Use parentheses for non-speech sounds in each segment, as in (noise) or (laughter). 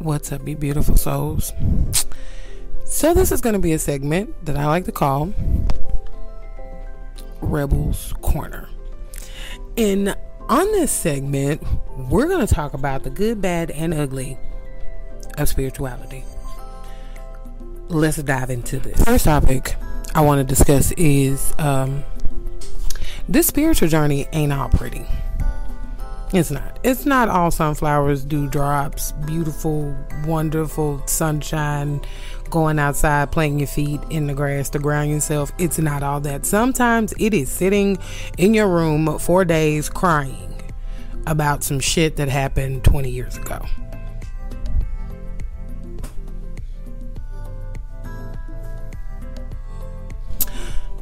What's up, you beautiful souls? So, this is going to be a segment that I like to call Rebels Corner. And on this segment, we're going to talk about the good, bad, and ugly of spirituality. Let's dive into this. First topic I want to discuss is um, this spiritual journey ain't all pretty. It's not. It's not all sunflowers, dewdrops, beautiful, wonderful sunshine, going outside, playing your feet in the grass to ground yourself. It's not all that. Sometimes it is sitting in your room for days crying about some shit that happened 20 years ago.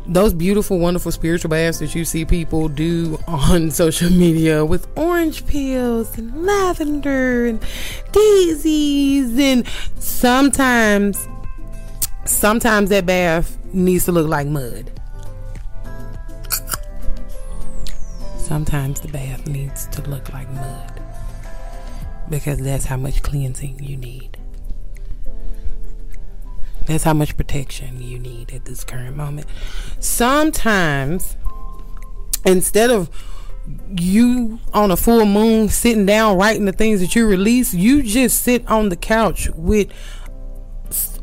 Those beautiful, wonderful spiritual baths that you see people do on (laughs) social media with orange peels and lavender and daisies, and sometimes, sometimes that bath needs to look like mud. Sometimes the bath needs to look like mud because that's how much cleansing you need. That's how much protection you need at this current moment. Sometimes, instead of you on a full moon sitting down writing the things that you release, you just sit on the couch with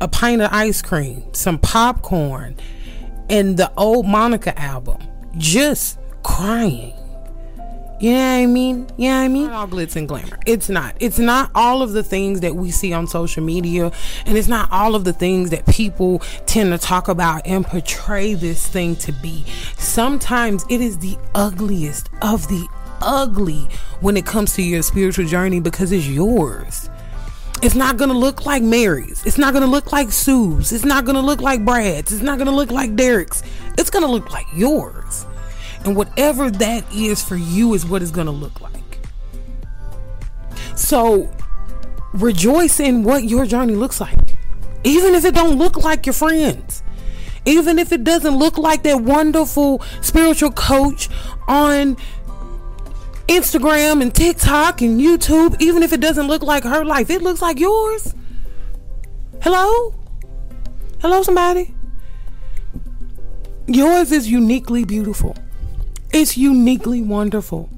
a pint of ice cream, some popcorn, and the old Monica album, just crying what I mean? What I mean? all glitz and glamour. It's not. It's not all of the things that we see on social media, and it's not all of the things that people tend to talk about and portray this thing to be. Sometimes it is the ugliest of the ugly when it comes to your spiritual journey because it's yours. It's not gonna look like Mary's. It's not gonna look like Sue's. It's not gonna look like Brad's. It's not gonna look like Derek's. It's gonna look like yours. And whatever that is for you is what it's going to look like. So rejoice in what your journey looks like. Even if it don't look like your friends. Even if it doesn't look like that wonderful spiritual coach on Instagram and TikTok and YouTube, even if it doesn't look like her life, it looks like yours. Hello? Hello, somebody? Yours is uniquely beautiful. It's uniquely wonderful.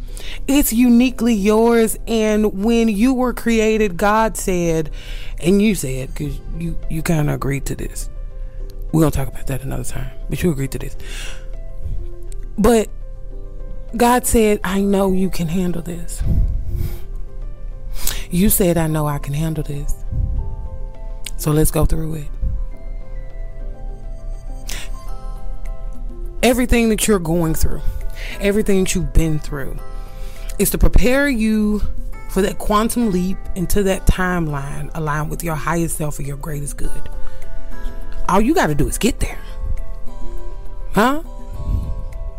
It's uniquely yours. And when you were created, God said, and you said, because you, you kind of agreed to this. We're going to talk about that another time, but you agreed to this. But God said, I know you can handle this. You said, I know I can handle this. So let's go through it. Everything that you're going through everything that you've been through. is to prepare you for that quantum leap into that timeline aligned with your highest self or your greatest good. All you got to do is get there. Huh?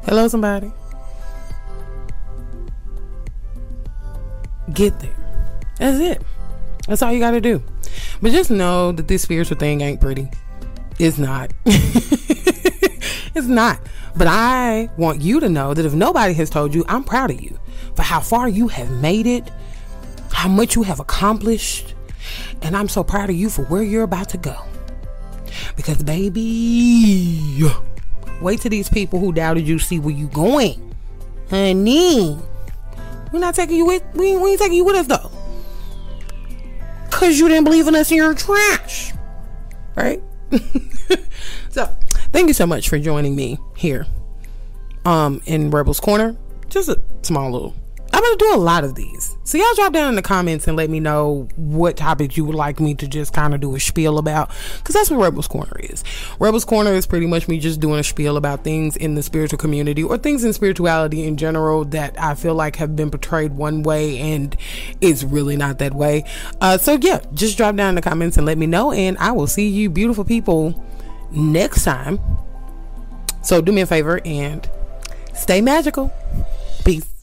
Hello, somebody? Get there. That's it. That's all you got to do. But just know that this spiritual thing ain't pretty. It's not. (laughs) it's not. But I want you to know that if nobody has told you, I'm proud of you for how far you have made it, how much you have accomplished. And I'm so proud of you for where you're about to go. Because, baby, wait till these people who doubted you see where you're going. Honey, we're not taking you with, we, we ain't taking you with us though. Because you didn't believe in us and you're trash. Right? (laughs) so, Thank you so much for joining me here um, in Rebels Corner. Just a small little. I'm going to do a lot of these. So, y'all drop down in the comments and let me know what topics you would like me to just kind of do a spiel about. Because that's what Rebels Corner is. Rebels Corner is pretty much me just doing a spiel about things in the spiritual community or things in spirituality in general that I feel like have been portrayed one way and it's really not that way. Uh, so, yeah, just drop down in the comments and let me know. And I will see you, beautiful people next time. So do me a favor and stay magical. Peace.